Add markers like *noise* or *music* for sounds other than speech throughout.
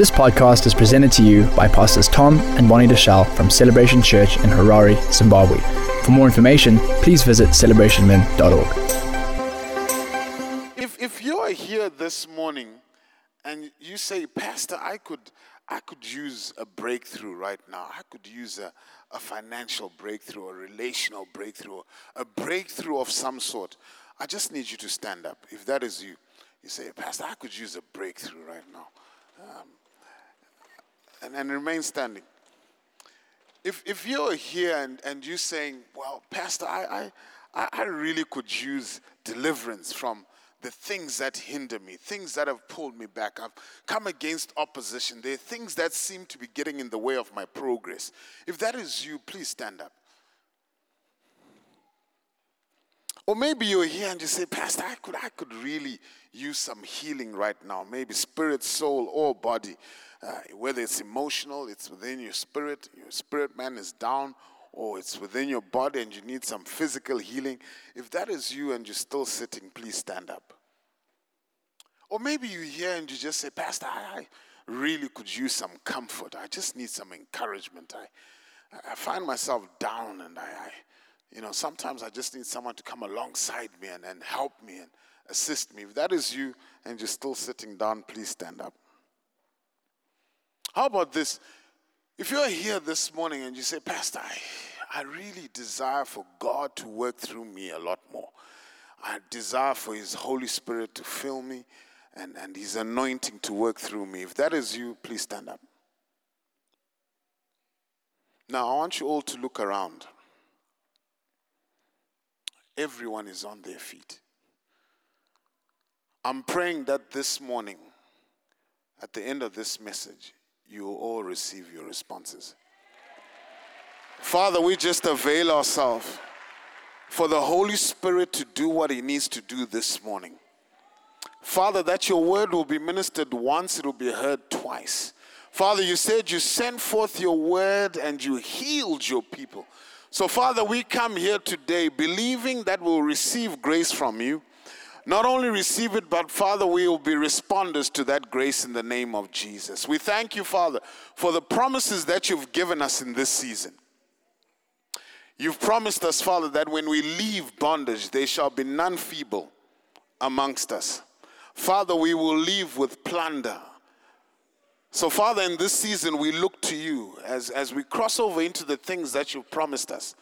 This podcast is presented to you by Pastors Tom and Bonnie Deuschle from Celebration Church in Harare, Zimbabwe. For more information, please visit celebrationmen.org. If, if you are here this morning and you say, Pastor, I could, I could use a breakthrough right now. I could use a, a financial breakthrough, a relational breakthrough, a breakthrough of some sort. I just need you to stand up. If that is you, you say, Pastor, I could use a breakthrough right now. Um, and, and remain standing. If, if you're here and, and you're saying, well, Pastor, I, I, I really could use deliverance from the things that hinder me, things that have pulled me back. I've come against opposition. There are things that seem to be getting in the way of my progress. If that is you, please stand up. Or maybe you're here and you say, Pastor, I could, I could really use some healing right now, maybe spirit, soul, or body. Uh, whether it's emotional, it's within your spirit, your spirit man is down, or it's within your body and you need some physical healing. If that is you and you're still sitting, please stand up. Or maybe you're here and you just say, Pastor, I really could use some comfort. I just need some encouragement. I, I find myself down and I, I you know, sometimes I just need someone to come alongside me and, and help me and assist me. If that is you and you're still sitting down, please stand up. How about this? If you're here this morning and you say, Pastor, I, I really desire for God to work through me a lot more. I desire for His Holy Spirit to fill me and, and His anointing to work through me. If that is you, please stand up. Now, I want you all to look around. Everyone is on their feet. I'm praying that this morning, at the end of this message, you will all receive your responses. Father, we just avail ourselves for the Holy Spirit to do what He needs to do this morning. Father, that your word will be ministered once, it will be heard twice. Father, you said you sent forth your word and you healed your people. So, Father, we come here today believing that we'll receive grace from you not only receive it, but Father, we will be responders to that grace in the name of Jesus. We thank you, Father, for the promises that you've given us in this season. You've promised us, Father, that when we leave bondage, there shall be none feeble amongst us. Father, we will leave with plunder. So, Father, in this season, we look to you as, as we cross over into the things that you've promised us,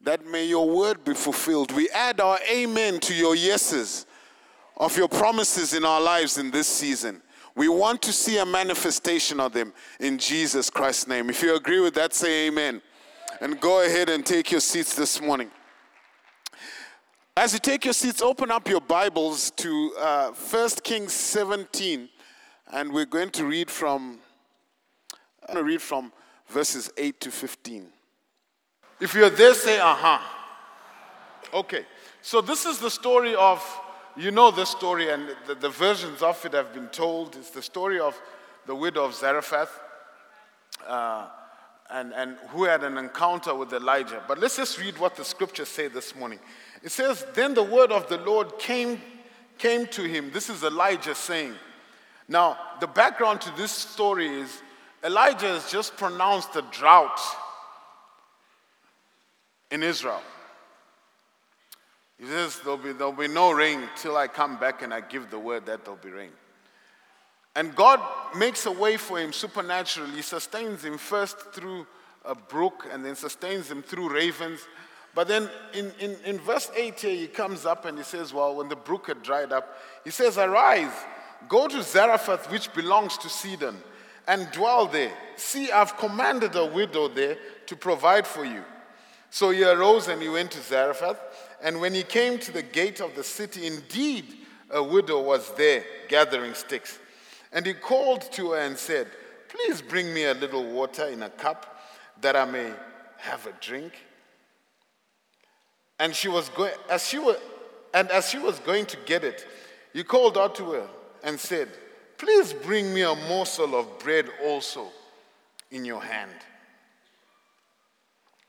that may your word be fulfilled. We add our amen to your yeses of your promises in our lives in this season. We want to see a manifestation of them in Jesus Christ's name. If you agree with that, say amen. And go ahead and take your seats this morning. As you take your seats, open up your Bibles to uh, 1 Kings 17, and we're going to read from, I'm going to read from verses 8 to 15. If you're there, say, uh huh. Okay, so this is the story of you know the story, and the, the, versions of it have been told. It's the story of the widow of Zarephath, uh, and, and who had an encounter with Elijah. But let's just read what the scriptures say this morning. It says, Then the word of the Lord came, came to him. This is Elijah saying. Now, the background to this story is Elijah has just pronounced a drought in Israel. He says, there'll be, there'll be no rain till I come back and I give the word that there'll be rain. And God makes a way for him supernaturally. Sustains him first through a brook and then sustains him through ravens. But then in, in, in verse 8 here, he comes up and he says, Well, when the brook had dried up, he says, Arise, go to Zarephath, which belongs to Sidon, and dwell there. See, I've commanded a widow there to provide for you. So he arose and he went to Zarephath. And when he came to the gate of the city, indeed a widow was there gathering sticks. And he called to her and said, Please bring me a little water in a cup that I may have a drink. And she was going as she was and as she was going to get it, he called out to her and said, Please bring me a morsel of bread also in your hand.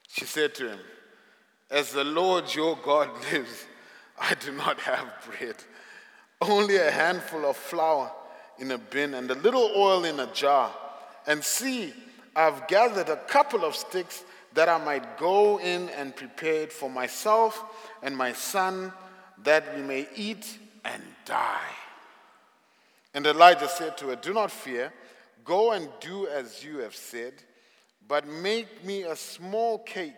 She said to him, as the Lord your God *laughs* lives, I do not have bread, only a handful of flour in a bin and a little oil in a jar. And see, I've gathered a couple of sticks that I might go in and prepare it for myself and my son, that we may eat and die. And Elijah said to her, Do not fear. Go and do as you have said, but make me a small cake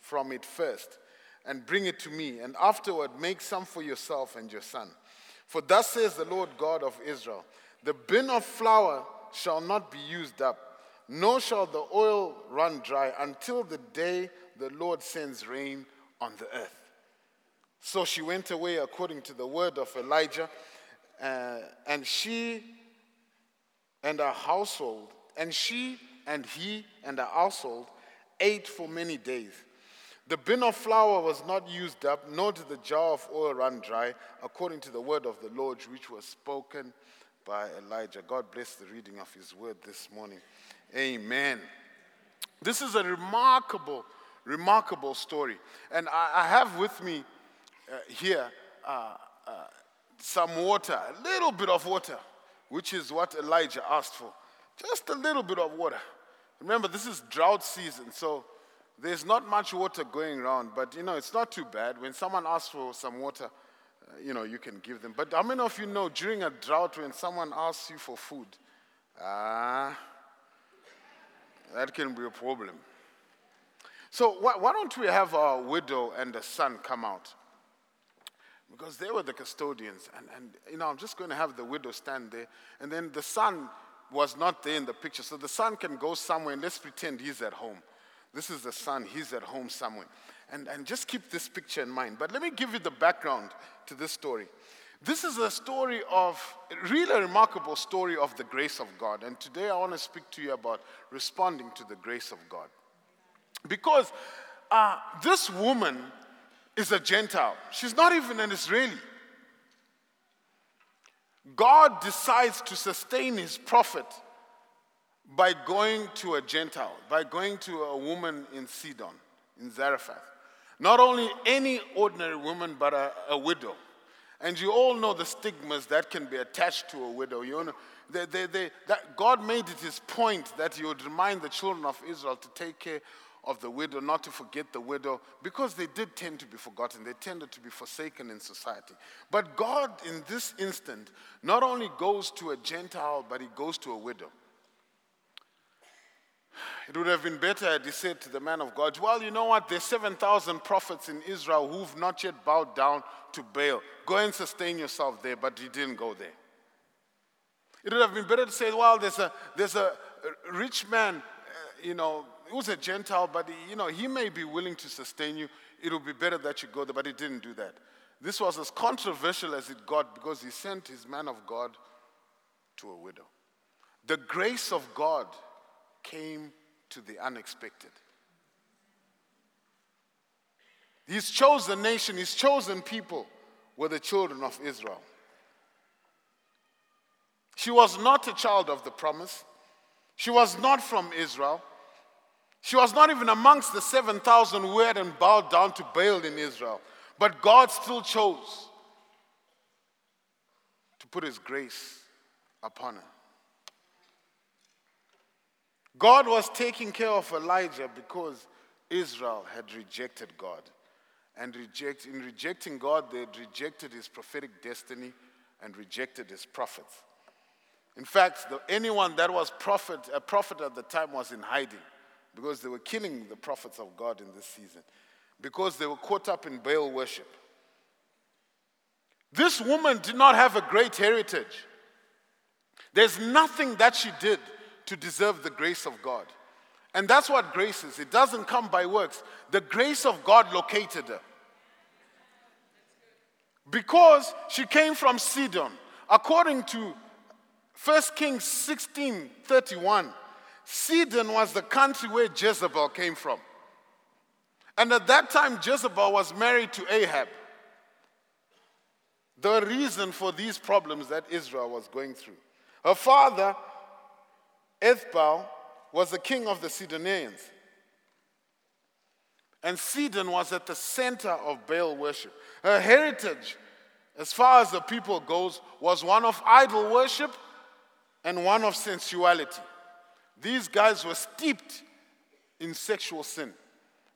from it first, and bring it to me, and afterward make some for yourself and your son. For thus says the Lord God of Israel The bin of flour shall not be used up, nor shall the oil run dry until the day the Lord sends rain on the earth. So she went away according to the word of Elijah, uh, and she and her household, and she and he and her household ate for many days. The bin of flour was not used up, nor did the jar of oil run dry, according to the word of the Lord which was spoken by Elijah. God bless the reading of his word this morning. Amen. This is a remarkable, remarkable story. And I, I have with me uh, here uh, uh, some water, a little bit of water, which is what Elijah asked for. Just a little bit of water. Remember, this is drought season, so there's not much water going around, but you know, it's not too bad. When someone asks for some water, uh, you know, you can give them. But how many of you know during a drought when someone asks you for food, ah, that can be a problem. So why don't we have our widow and the son come out? Because they were the custodians. And, and, you know, I'm just going to have the widow stand there. And then the son was not there in the picture. So the son can go somewhere and let's pretend he's at home. This is the son, he's at home somewhere. And, and just keep this picture in mind. But let me give you the background to this story. This is a story of, really a remarkable story of the grace of God. And today I want to speak to you about responding to the grace of God. Because uh, this woman is a Gentile. She's not even an Israeli. God decides to sustain his prophet by going to a Gentile, by going to a woman in Sidon, in Zarephath. Not only any ordinary woman, but a, a widow. And you all know the stigmas that can be attached to a widow. You know, they, they, they, God made it his point that he would remind the children of Israel to take care of the widow, not to forget the widow, because they did tend to be forgotten. They tended to be forsaken in society. But God, in this instant, not only goes to a Gentile, but he goes to a widow. It would have been better had he said to the man of God, Well, you know what? There's 7,000 prophets in Israel who've not yet bowed down to Baal. Go and sustain yourself there, but he didn't go there. It would have been better to say, Well, there's a, there's a rich man, uh, you know, he was a Gentile, but you know, he may be willing to sustain you. It would be better that you go there, but he didn't do that. This was as controversial as it got because he sent his man of God to a widow. The grace of God came to the unexpected. His chosen nation, his chosen people were the children of Israel. She was not a child of the promise. She was not from Israel. She was not even amongst the 7,000 who had and bowed down to Baal in Israel. But God still chose to put his grace upon her. God was taking care of Elijah because Israel had rejected God. And reject, in rejecting God, they had rejected his prophetic destiny and rejected his prophets. In fact, the, anyone that was prophet, a prophet at the time was in hiding because they were killing the prophets of God in this season, because they were caught up in Baal worship. This woman did not have a great heritage. There's nothing that she did to deserve the grace of God. And that's what grace is. It doesn't come by works. The grace of God located her. Because she came from Sidon. According to 1 Kings 16 31, Sidon was the country where Jezebel came from. And at that time, Jezebel was married to Ahab. The reason for these problems that Israel was going through. Her father, Ethbaal, was the king of the Sidonians. And Sidon was at the center of Baal worship. Her heritage, as far as the people goes, was one of idol worship and one of sensuality. These guys were steeped in sexual sin.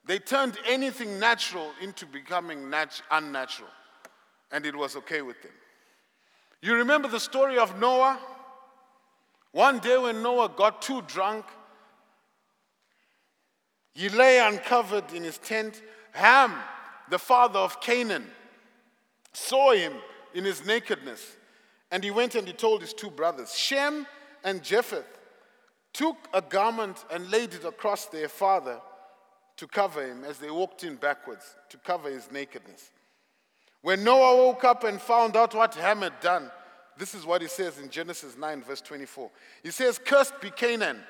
They turned anything natural into becoming nat- unnatural, and it was okay with them. You remember the story of Noah? One day when Noah got too drunk, he lay uncovered in his tent. Ham, the father of Canaan, saw him in his nakedness, and he went and he told his two brothers. Shem and Japheth took a garment and laid it across their father to cover him as they walked in backwards to cover his nakedness. When Noah woke up and found out what Ham had done, this is what he says in Genesis 9, verse 24. He says, Cursed be Canaan,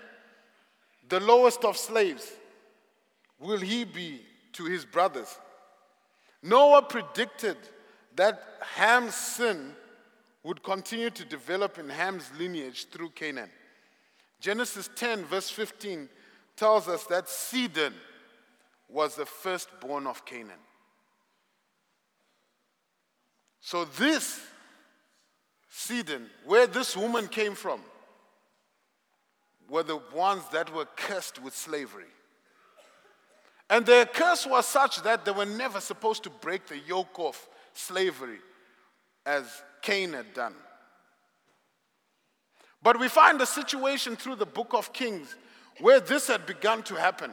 the lowest of slaves, will he be to his brothers. Noah predicted that Ham's sin would continue to develop in Ham's lineage through Canaan. Genesis 10, verse 15, tells us that Sidon was the firstborn of Canaan. So, this Sidon, where this woman came from, were the ones that were cursed with slavery. And their curse was such that they were never supposed to break the yoke of slavery as Cain had done. But we find a situation through the book of Kings where this had begun to happen.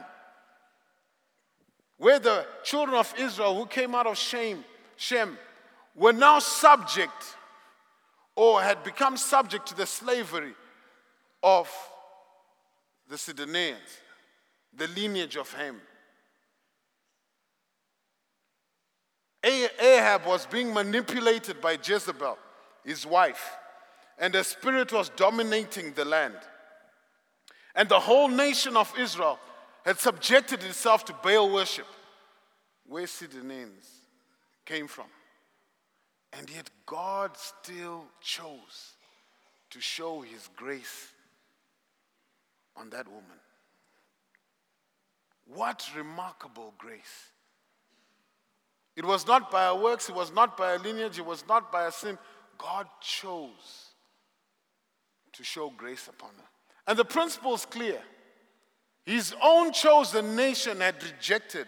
Where the children of Israel who came out of Shem, were now subject or had become subject to the slavery of the Sidonians, the lineage of Ham. Ahab was being manipulated by Jezebel, his wife and the Spirit was dominating the land. And the whole nation of Israel had subjected itself to Baal worship, where Sidonians came from. And yet God still chose to show his grace on that woman. What remarkable grace! It was not by her works, it was not by her lineage, it was not by her sin. God chose to show grace upon her. And the principle is clear. His own chosen nation had rejected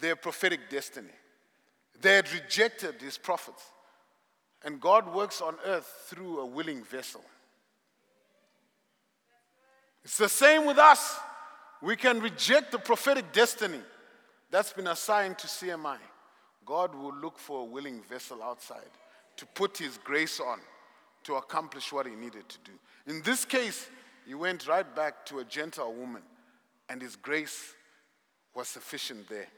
their prophetic destiny, they had rejected his prophets. And God works on earth through a willing vessel. It's the same with us. We can reject the prophetic destiny that's been assigned to CMI. God will look for a willing vessel outside to put his grace on to accomplish what he needed to do. In this case, he went right back to a Gentile woman, and his grace was sufficient there.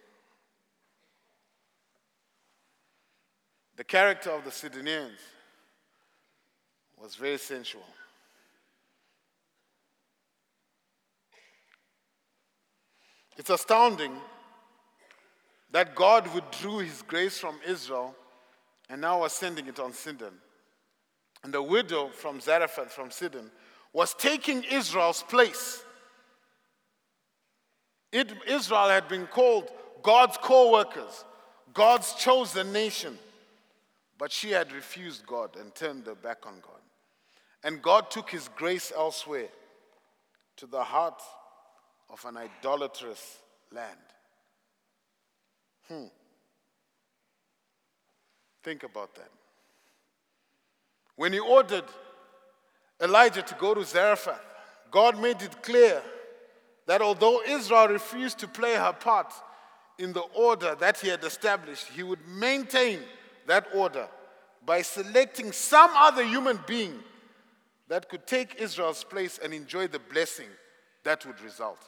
The character of the Sidonians was very sensual. It's astounding that God withdrew his grace from Israel and now was sending it on Sidon. And the widow from Zarephath, from Sidon, was taking Israel's place. It, Israel had been called God's co workers, God's chosen nation. But she had refused God and turned her back on God. And God took his grace elsewhere to the heart of an idolatrous land. Hmm. Think about that. When he ordered Elijah to go to Zarephath, God made it clear that although Israel refused to play her part in the order that he had established, he would maintain that order by selecting some other human being that could take Israel's place and enjoy the blessing that would result.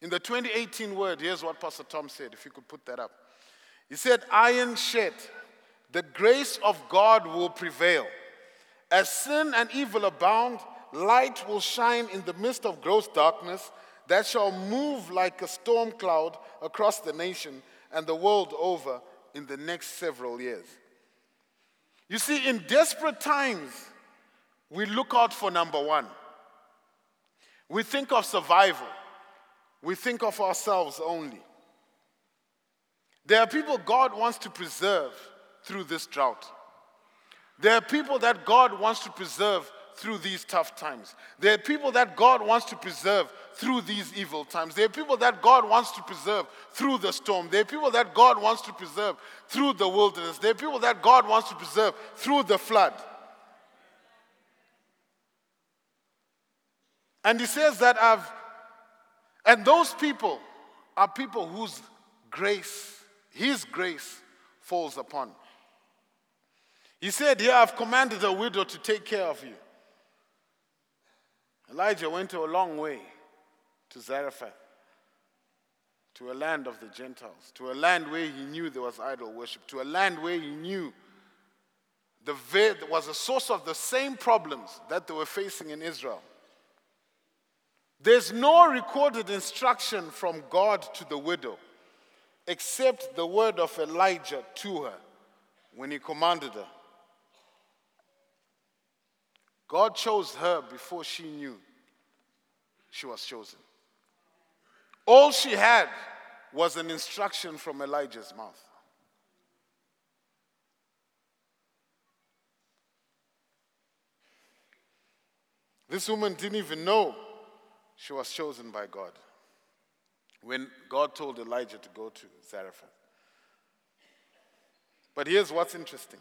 In the 2018 word, here's what Pastor Tom said, if you could put that up. He said, Ayin Chet the grace of God will prevail. As sin and evil abound, light will shine in the midst of gross darkness that shall move like a storm cloud across the nation and the world over in the next several years. You see, in desperate times, we look out for number one. We think of survival, we think of ourselves only. There are people God wants to preserve through this drought. There are people that God wants to preserve through these tough times. There are people that God wants to preserve through these evil times. There are people that God wants to preserve through the storm. There are people that God wants to preserve through the wilderness. There are people that God wants to preserve through the flood. And he says that I've, and those people are people whose grace, his grace, falls upon. He said, Here I've commanded the widow to take care of you. Elijah went a long way to Zarephath, to a land of the Gentiles, to a land where he knew there was idol worship, to a land where he knew the was a source of the same problems that they were facing in Israel. There's no recorded instruction from God to the widow except the word of Elijah to her when he commanded her. God chose her before she knew she was chosen. All she had was an instruction from Elijah's mouth. This woman didn't even know she was chosen by God when God told Elijah to go to Zarephath. But here's what's interesting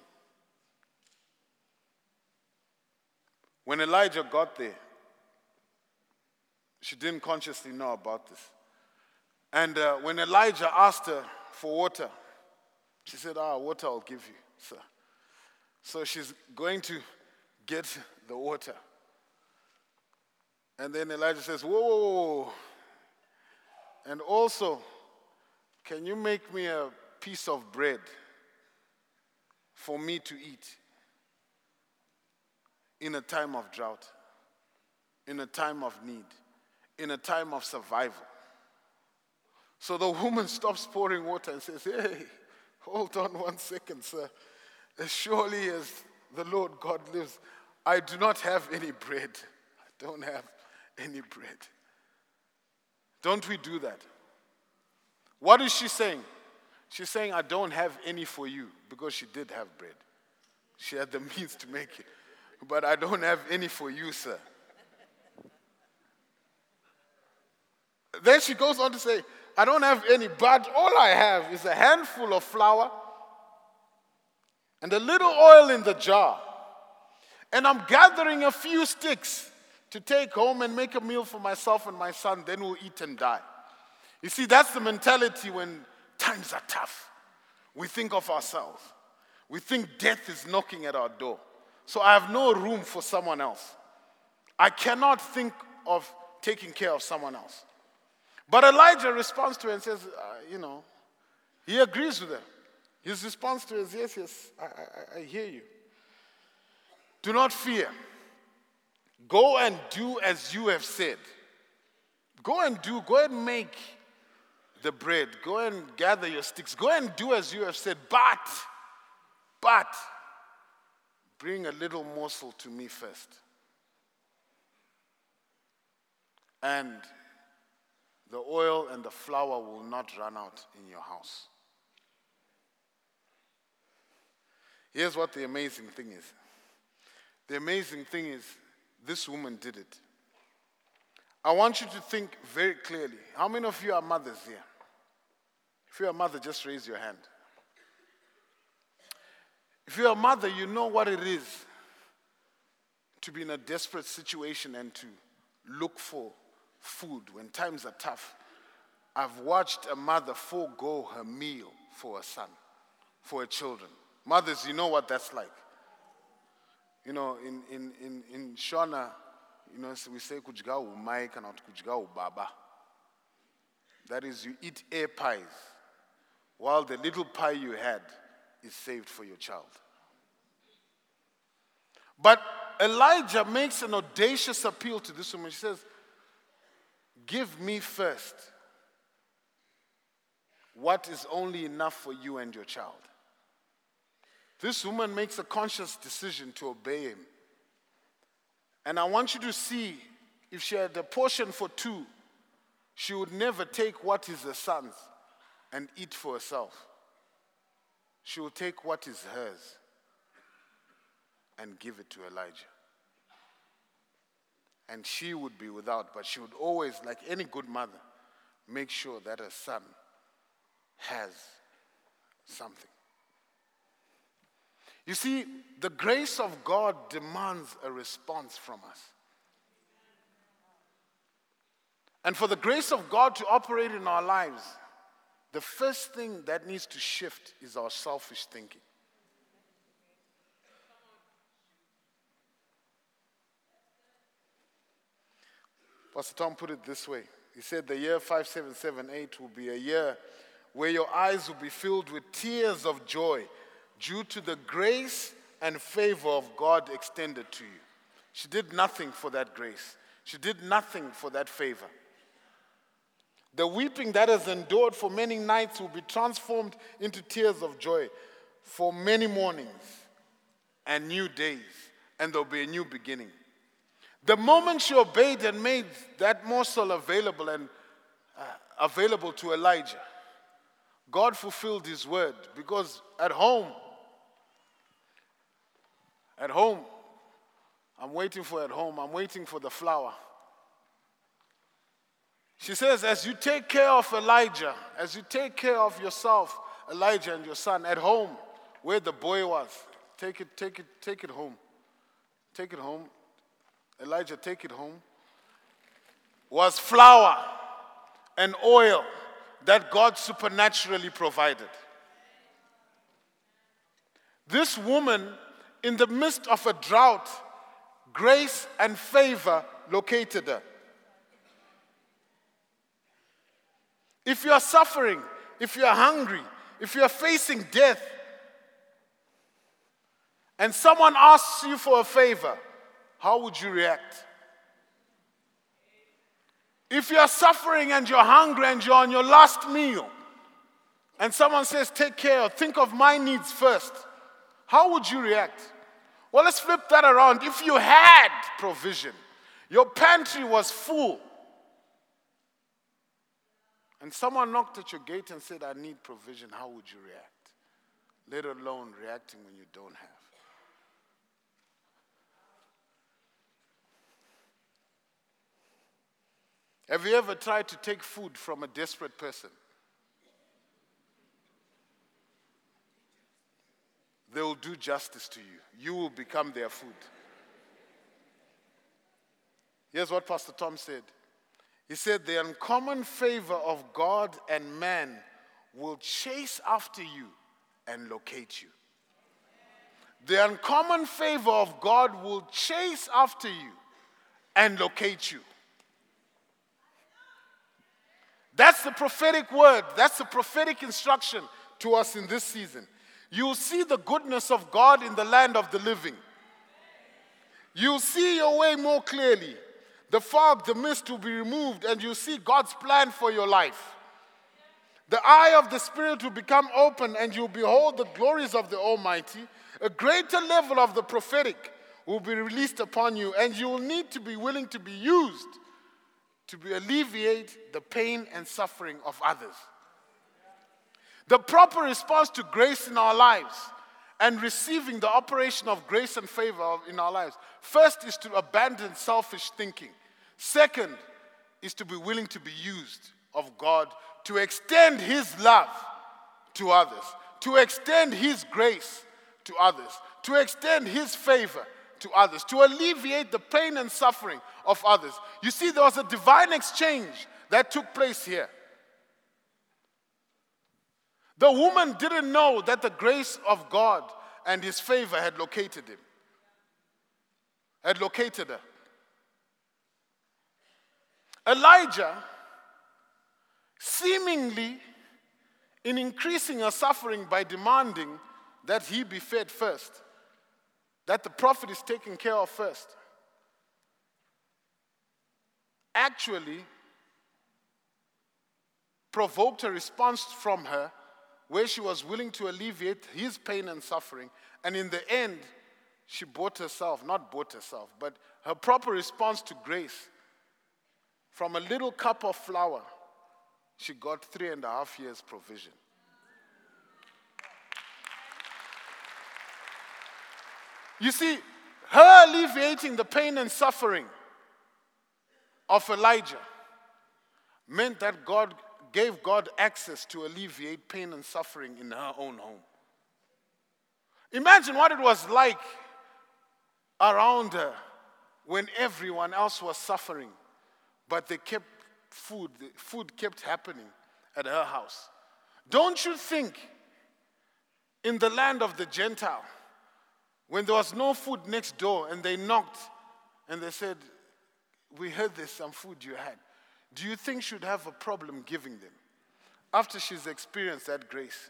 When Elijah got there, she didn't consciously know about this. And uh, when Elijah asked her for water, she said, Ah, water I'll give you, sir. So she's going to get the water. And then Elijah says, Whoa, whoa, whoa. And also, can you make me a piece of bread for me to eat? In a time of drought, in a time of need, in a time of survival. So the woman *laughs* stops pouring water and says, Hey, hold on one second, sir. As surely as the Lord God lives, I do not have any bread. *laughs* I don't have any bread. Don't we do that? What is she saying? She's saying, I don't have any for you because she did have bread. She had the *laughs* means to make it but I don't have any for you, sir. Then she goes on to say, I don't have any, but all I have is a handful of flour and a little oil in the jar. And I'm gathering a few sticks to take home and make a meal for myself and my son, then we'll eat and die. You see, that's the mentality when times are tough. We think of ourselves, we think death is knocking at our door. So I have no room for someone else. I cannot think of taking care of someone else. But Elijah responds to her and says, uh, you know, he agrees with her. His response to her is, yes, yes, I, I, I hear you. Do not fear. Go and do as you have said. Go and do, go and make the bread. Go and gather your sticks. Go and do as you have said. But, but, Bring a little morsel to me first. And the oil and the flour will not run out in your house. Here's what the amazing thing is the amazing thing is, this woman did it. I want you to think very clearly. How many of you are mothers here? If you're a mother, just raise your hand. If you're a mother, you know what it is to be in a desperate situation and to look for food when times are tough. I've watched a mother forego her meal for a son, for her children. Mothers, you know what that's like. You know, in, in, in, in Shona, you know, we say kujga umai cannot kujga baba. That is, you eat air pies while the little pie you had is saved for your child. But Elijah makes an audacious appeal to this woman. She says, Give me first what is only enough for you and your child. This woman makes a conscious decision to obey him. And I want you to see if she had a portion for two, she would never take what is her son's and eat for herself. She will take what is hers and give it to Elijah. And she would be without, but she would always, like any good mother, make sure that her son has something. You see, the grace of God demands a response from us. And for the grace of God to operate in our lives, the first thing that needs to shift is our selfish thinking. Pastor Tom put it this way. He said the year 5778 will be a year where your eyes will be filled with tears of joy due to the grace and favor of God extended to you. She did nothing for that grace, she did nothing for that favor. The weeping that has endured for many nights will be transformed into tears of joy for many mornings and new days, and there'll be a new beginning. The moment she obeyed and made that morsel available and uh, available to Elijah, God fulfilled his word because at home, at home, I'm waiting for at home, I'm waiting for the flour. She says, as you take care of Elijah, as you take care of yourself, Elijah and your son at home, where the boy was, take it, take it, take it home. Take it home. Elijah, take it home. Was flour and oil that God supernaturally provided. This woman, in the midst of a drought, grace and favor located her. If you are suffering, if you are hungry, if you are facing death, and someone asks you for a favor, how would you react? If you are suffering and you're hungry and you're on your last meal, and someone says, Take care, or think of my needs first, how would you react? Well, let's flip that around. If you had provision, your pantry was full, and someone knocked at your gate and said, I need provision, how would you react? Let alone reacting when you don't have. Have you ever tried to take food from a desperate person? They will do justice to you. You will become their food. Here's what Pastor Tom said he said, The uncommon favor of God and man will chase after you and locate you. The uncommon favor of God will chase after you and locate you. That's the prophetic word. That's the prophetic instruction to us in this season. You'll see the goodness of God in the land of the living. You'll see your way more clearly the fog, the mist will be removed, and you see God's plan for your life. The eye of the Spirit will become open, and you'll behold the glories of the Almighty. A greater level of the prophetic will be released upon you, and you will need to be willing to be used to be alleviate the pain and suffering of others. The proper response to grace in our lives and receiving the operation of grace and favor in our lives. First is to abandon selfish thinking. Second is to be willing to be used of God to extend His love to others, to extend His grace to others, to extend His favor to others, to alleviate the pain and suffering of others. You see, there was a divine exchange that took place here. The woman didn't know that the grace of God and his favor had located him, had located her. Elijah, seemingly in increasing her suffering by demanding that he be fed first, that the prophet is taken care of first, actually provoked a response from her where she was willing to alleviate his pain and suffering. And in the end, she bought herself, not bought herself, but her proper response to grace. From a little cup of flour, she got three and a half years' provision. You see, her alleviating the pain and suffering of Elijah meant that God gave God access to alleviate pain and suffering in her own home. Imagine what it was like around her when everyone else was suffering, but they kept food, food kept happening at her house. Don't you think in the land of the Gentile, when there was no food next door and they knocked and they said, We heard there's some food you had, do you think she'd have a problem giving them after she's experienced that grace?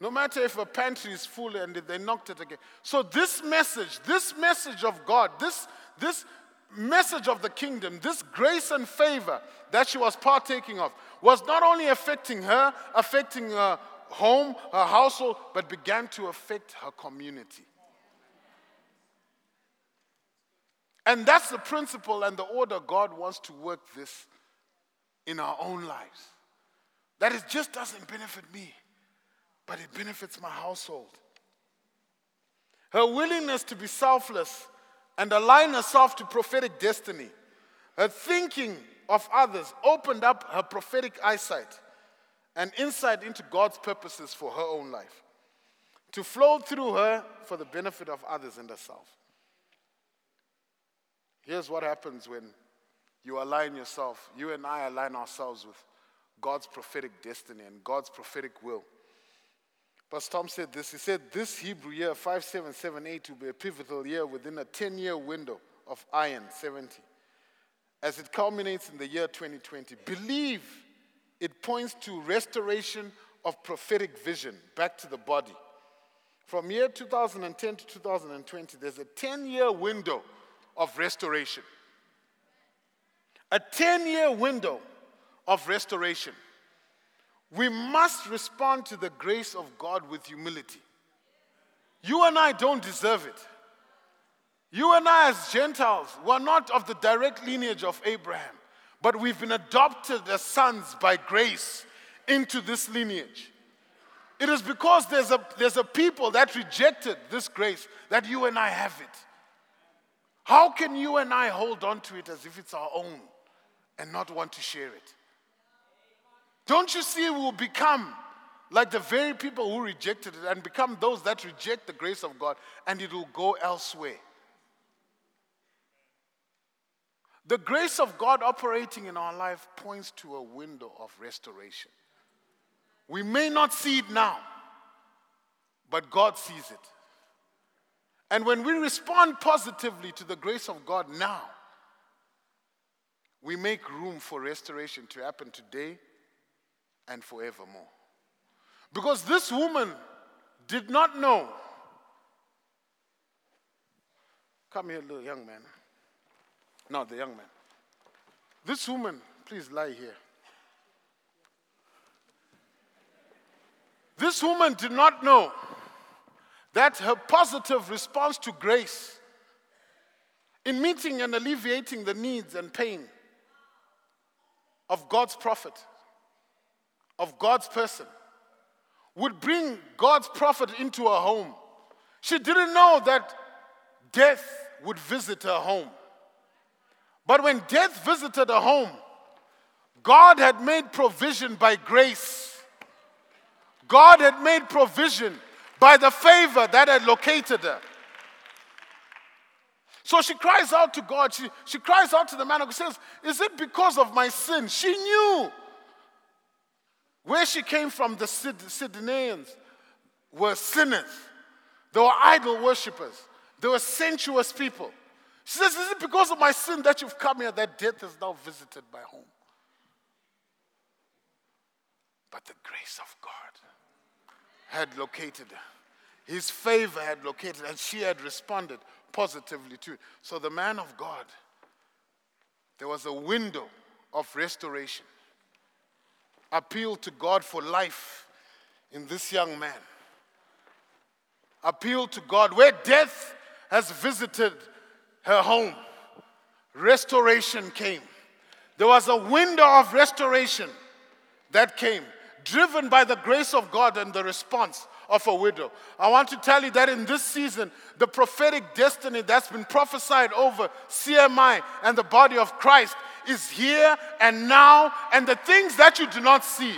No matter if her pantry is full and they knocked it again. So, this message, this message of God, this, this message of the kingdom, this grace and favor that she was partaking of, was not only affecting her, affecting her home, her household, but began to affect her community. And that's the principle and the order God wants to work this in our own lives. That it just doesn't benefit me, but it benefits my household. Her willingness to be selfless and align herself to prophetic destiny, her thinking of others opened up her prophetic eyesight and insight into God's purposes for her own life to flow through her for the benefit of others and herself. Here's what happens when you align yourself, you and I align ourselves with God's prophetic destiny and God's prophetic will. Pastor Tom said this. He said, This Hebrew year, 5778, will be a pivotal year within a 10 year window of Ayin 70. As it culminates in the year 2020, believe it points to restoration of prophetic vision back to the body. From year 2010 to 2020, there's a 10 year window of restoration. A 10 year window of restoration. We must respond to the grace of God with humility. You and I don't deserve it. You and I, as Gentiles, were not of the direct lineage of Abraham, but we've been adopted as sons by grace into this lineage. It is because there's a, there's a people that rejected this grace that you and I have it. How can you and I hold on to it as if it's our own and not want to share it? Don't you see, we will become like the very people who rejected it and become those that reject the grace of God and it will go elsewhere. The grace of God operating in our life points to a window of restoration. We may not see it now, but God sees it. And when we respond positively to the grace of God now, we make room for restoration to happen today and forevermore. Because this woman did not know. Come here, little young man. No, the young man. This woman, please lie here. This woman did not know that her positive response to grace in meeting and alleviating the needs and pain of God's prophet, of God's person, would bring God's prophet into her home. She didn't know that death would visit her home. But when death visited her home, God had made provision by grace. God had made provision by the favor that had located her. So she cries out to God. She, she cries out to the man who says, Is it because of my sin? She knew where she came from. The Sidonians were sinners, they were idol worshippers, they were sensuous people. She says, Is it because of my sin that you've come here that death has now visited my home? But the grace of God had located her. His favor had located, and she had responded positively to it. So, the man of God, there was a window of restoration. Appeal to God for life in this young man. Appeal to God where death has visited her home. Restoration came. There was a window of restoration that came, driven by the grace of God and the response of a widow. I want to tell you that in this season, the prophetic destiny that's been prophesied over CMI and the body of Christ is here and now, and the things that you do not see,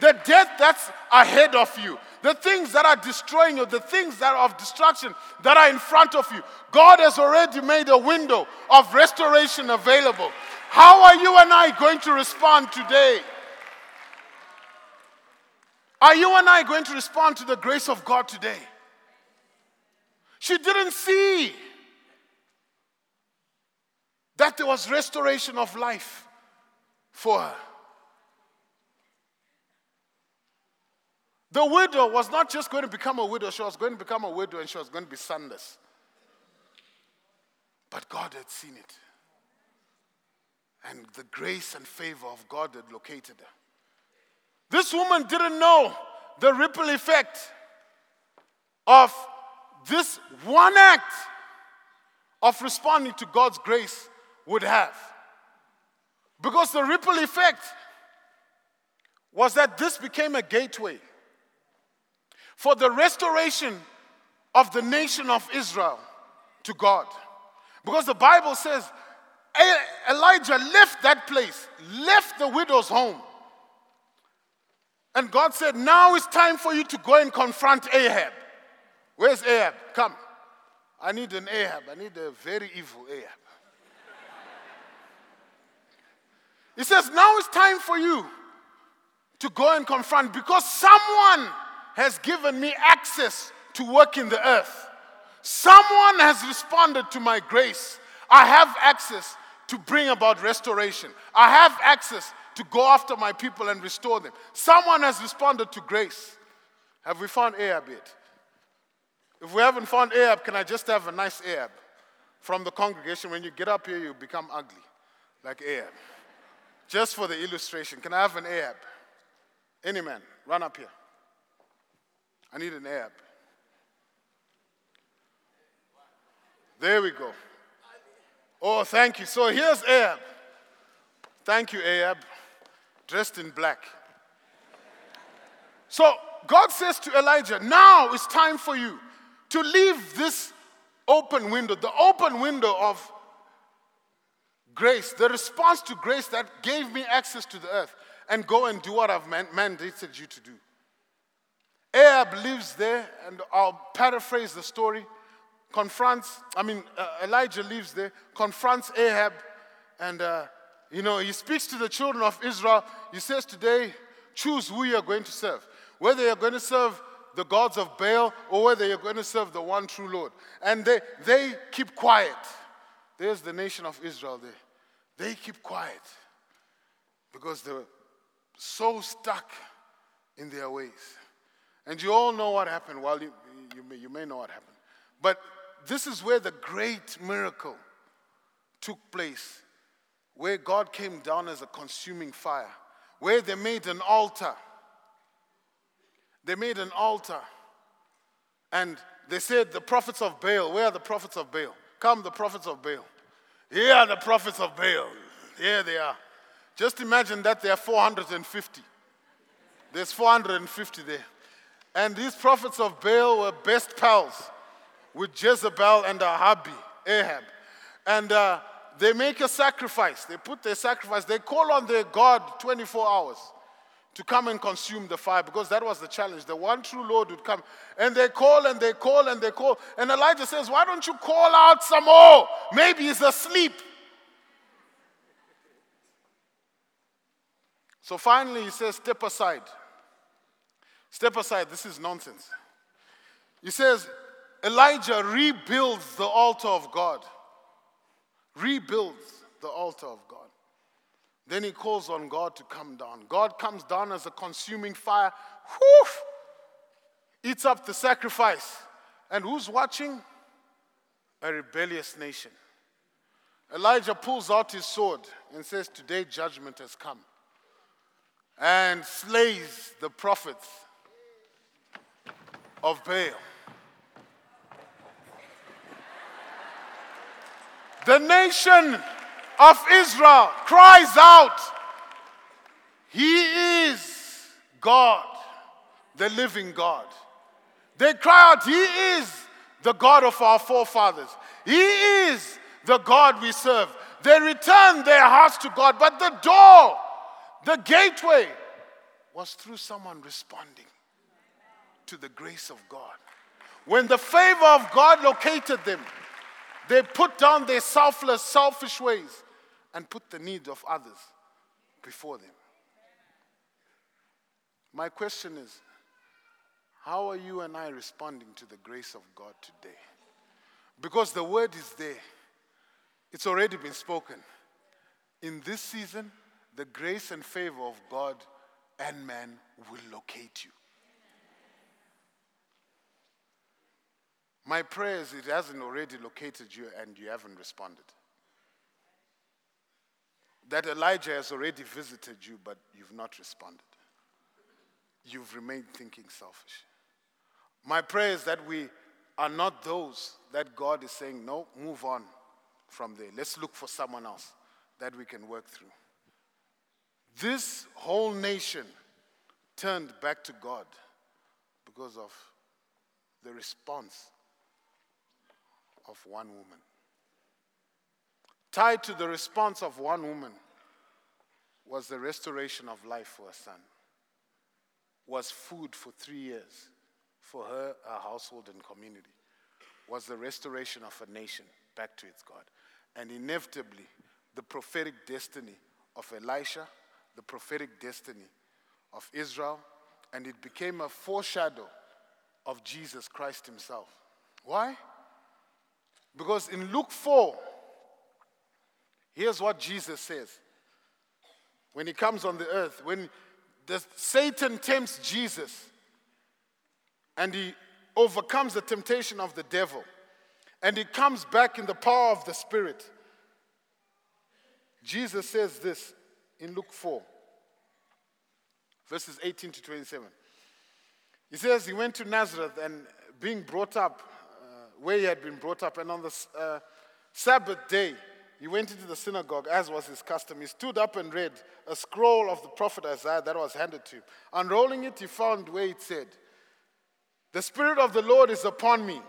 the death that's ahead of you, the things that are destroying you, the things that are of destruction that are in front of you. God has already made a window of restoration available. How are you and I going to respond today? Are you and I going to respond to the grace of God today? She didn't see that there was restoration of life for her. The widow was not just going to become a widow, she was going to become a widow and she was going to be sonless. But God had seen it. And the grace and favor of God had located her. This woman didn't know the ripple effect of this one act of responding to God's grace would have. Because the ripple effect was that this became a gateway for the restoration of the nation of Israel to God. Because the Bible says Elijah left that place, left the widow's home. And God said, Now it's time for you to go and confront Ahab. Where's Ahab? Come. I need an Ahab. I need a very evil Ahab. *laughs* he says, Now it's time for you to go and confront because someone has given me access to work in the earth. Someone has responded to my grace. I have access to bring about restoration. I have access to go after my people and restore them. Someone has responded to grace. Have we found Ahab yet? If we haven't found Ahab, can I just have a nice Ahab from the congregation? When you get up here, you become ugly, like Ahab. Just for the illustration, can I have an Ahab? Any man, run up here. I need an Ahab. There we go. Oh, thank you. So here's Ahab. Thank you, Ahab, dressed in black. So God says to Elijah, Now it's time for you to leave this open window, the open window of grace, the response to grace that gave me access to the earth, and go and do what I've mandated you to do. Ahab lives there, and I'll paraphrase the story. Confronts, I mean, uh, Elijah lives there, confronts Ahab, and, uh, you know, he speaks to the children of Israel. He says, Today, choose who you're going to serve. Whether you're going to serve the gods of Baal or whether you're going to serve the one true Lord. And they, they keep quiet. There's the nation of Israel there. They keep quiet because they're so stuck in their ways. And you all know what happened. Well, you, you, may, you may know what happened. But this is where the great miracle took place, where God came down as a consuming fire, where they made an altar. They made an altar. And they said, The prophets of Baal, where are the prophets of Baal? Come, the prophets of Baal. Here are the prophets of Baal. Here they are. Just imagine that there are 450. There's 450 there. And these prophets of Baal were best pals with Jezebel and Ahabi, Ahab. And uh, they make a sacrifice. They put their sacrifice, they call on their God 24 hours to come and consume the fire because that was the challenge. The one true Lord would come. And they call and they call and they call. And Elijah says, Why don't you call out some more? Maybe he's asleep. So finally, he says, Step aside. Step aside, this is nonsense. He says, Elijah rebuilds the altar of God. Rebuilds the altar of God. Then he calls on God to come down. God comes down as a consuming fire, whoof, eats up the sacrifice. And who's watching? A rebellious nation. Elijah pulls out his sword and says, Today judgment has come. And slays the prophets of Baal. The nation of Israel cries out, He is God, the living God. They cry out, He is the God of our forefathers. He is the God we serve. They return their hearts to God, but the door, the gateway, was through someone responding to the grace of God. When the favor of God located them, they put down their selfless, selfish ways and put the needs of others before them. My question is how are you and I responding to the grace of God today? Because the word is there, it's already been spoken. In this season, the grace and favor of God and man will locate you. My prayer is it hasn't already located you and you haven't responded. That Elijah has already visited you, but you've not responded. You've remained thinking selfish. My prayer is that we are not those that God is saying, no, move on from there. Let's look for someone else that we can work through. This whole nation turned back to God because of the response of one woman. Tied to the response of one woman was the restoration of life for a son, was food for three years for her, her household, and community, was the restoration of a nation back to its God. And inevitably, the prophetic destiny of Elisha, the prophetic destiny of Israel, and it became a foreshadow of Jesus Christ himself. Why? Because in Luke 4, here's what Jesus says. When he comes on the earth, when the, Satan tempts Jesus and he overcomes the temptation of the devil and he comes back in the power of the Spirit. Jesus says this in Luke 4, verses 18 to 27. He says he went to Nazareth and being brought up where he had been brought up. And on the uh, Sabbath day, he went into the synagogue, as was his custom. He stood up and read a scroll of the prophet Isaiah that was handed to him. Unrolling it, he found where it said, The Spirit of the Lord is upon me,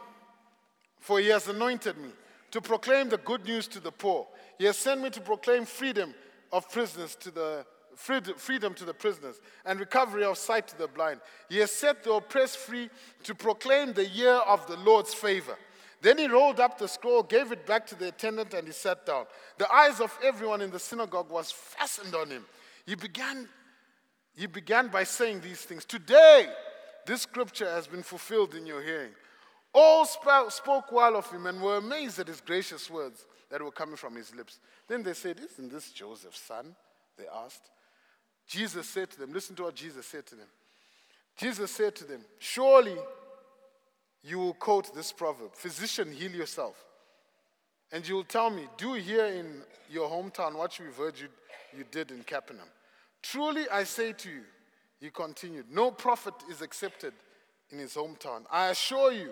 for he has anointed me to proclaim the good news to the poor. He has sent me to proclaim freedom of prisoners to the freedom to the prisoners and recovery of sight to the blind. He has set the oppressed free to proclaim the year of the Lord's favor. Then he rolled up the scroll, gave it back to the attendant, and he sat down. The eyes of everyone in the synagogue was fastened on him. He began, he began by saying these things. Today, this scripture has been fulfilled in your hearing. All spoke well of him and were amazed at his gracious words that were coming from his lips. Then they said, Isn't this Joseph's son? They asked. Jesus said to them, listen to what Jesus said to them. Jesus said to them, Surely you will quote this proverb Physician, heal yourself. And you will tell me, Do here in your hometown what we've heard you, you did in Capernaum. Truly I say to you, he continued, no prophet is accepted in his hometown. I assure you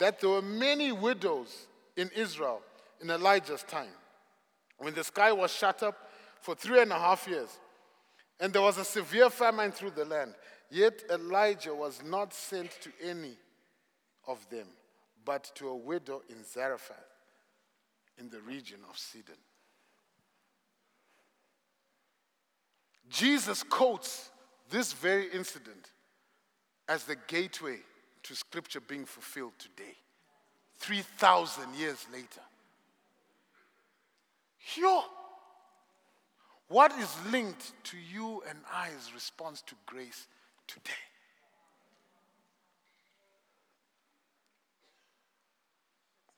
that there were many widows in Israel in Elijah's time when the sky was shut up for three and a half years and there was a severe famine through the land. Yet Elijah was not sent to any of them, but to a widow in Zarephath in the region of Sidon. Jesus quotes this very incident as the gateway to scripture being fulfilled today, 3,000 years later. Yo, what is linked to you and I's response to grace today?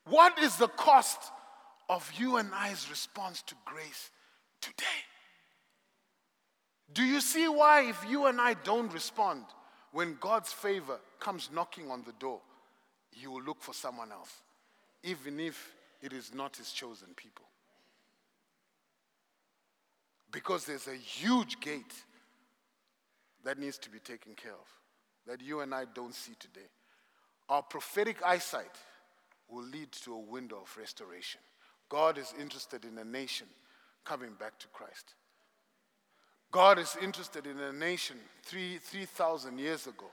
What is the cost of you and I's response to grace today? Do you see why, if you and I don't respond, when God's favor comes knocking on the door, He will look for someone else, even if it is not His chosen people? Because there's a huge gate that needs to be taken care of that you and I don't see today. Our prophetic eyesight will lead to a window of restoration. God is interested in a nation coming back to Christ. God is interested in a nation three 3,000 years ago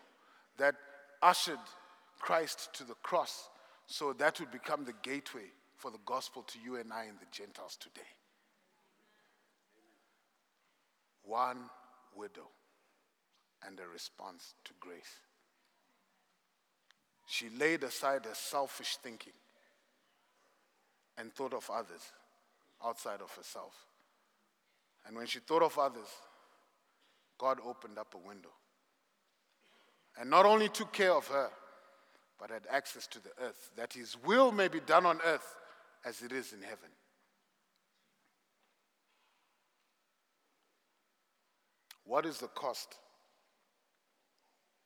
that ushered Christ to the cross so that would become the gateway for the gospel to you and I and the Gentiles today. One widow and a response to grace. She laid aside her selfish thinking and thought of others outside of herself. And when she thought of others, God opened up a window and not only took care of her, but had access to the earth, that his will may be done on earth as it is in heaven. What is the cost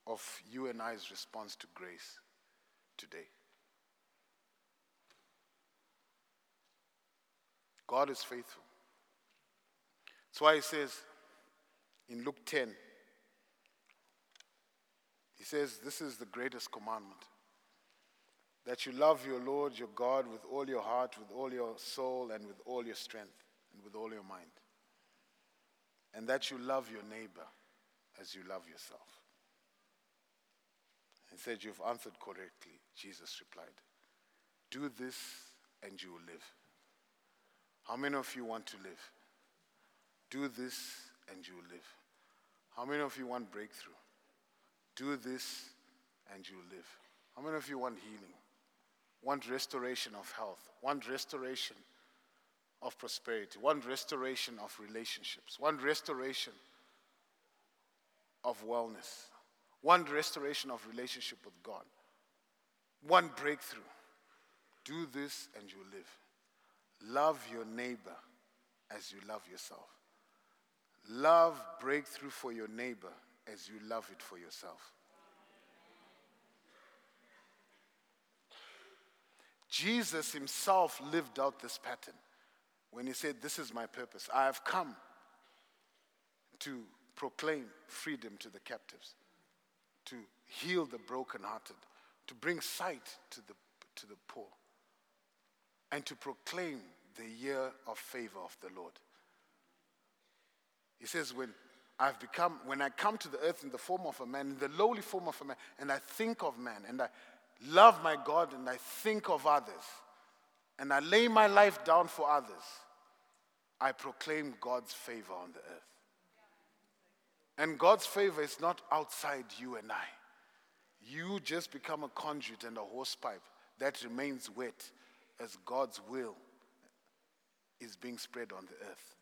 of you and I's response to grace today? God is faithful. That's why he says in Luke 10, he says, This is the greatest commandment that you love your Lord your God with all your heart, with all your soul, and with all your strength, and with all your mind. And that you love your neighbor as you love yourself. He said, You've answered correctly. Jesus replied, Do this and you will live. How many of you want to live? Do this and you will live. How many of you want breakthrough? Do this and you will live. How many of you want healing? Want restoration of health? Want restoration of prosperity? Want restoration of relationships? Want restoration of wellness? Want restoration of relationship with God? Want breakthrough? Do this and you live. Love your neighbor as you love yourself. Love breakthrough for your neighbor as you love it for yourself. Jesus himself lived out this pattern when he said, This is my purpose. I have come to proclaim freedom to the captives, to heal the brokenhearted, to bring sight to the, to the poor and to proclaim the year of favor of the Lord. He says, when I've become, when I come to the earth in the form of a man, in the lowly form of a man, and I think of man, and I love my God, and I think of others, and I lay my life down for others, I proclaim God's favor on the earth. And God's favor is not outside you and I. You just become a conduit and a hosepipe that remains wet as God's will is being spread on the earth.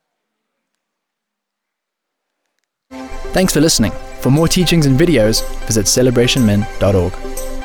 Thanks for listening. For more teachings and videos, visit celebrationmen.org.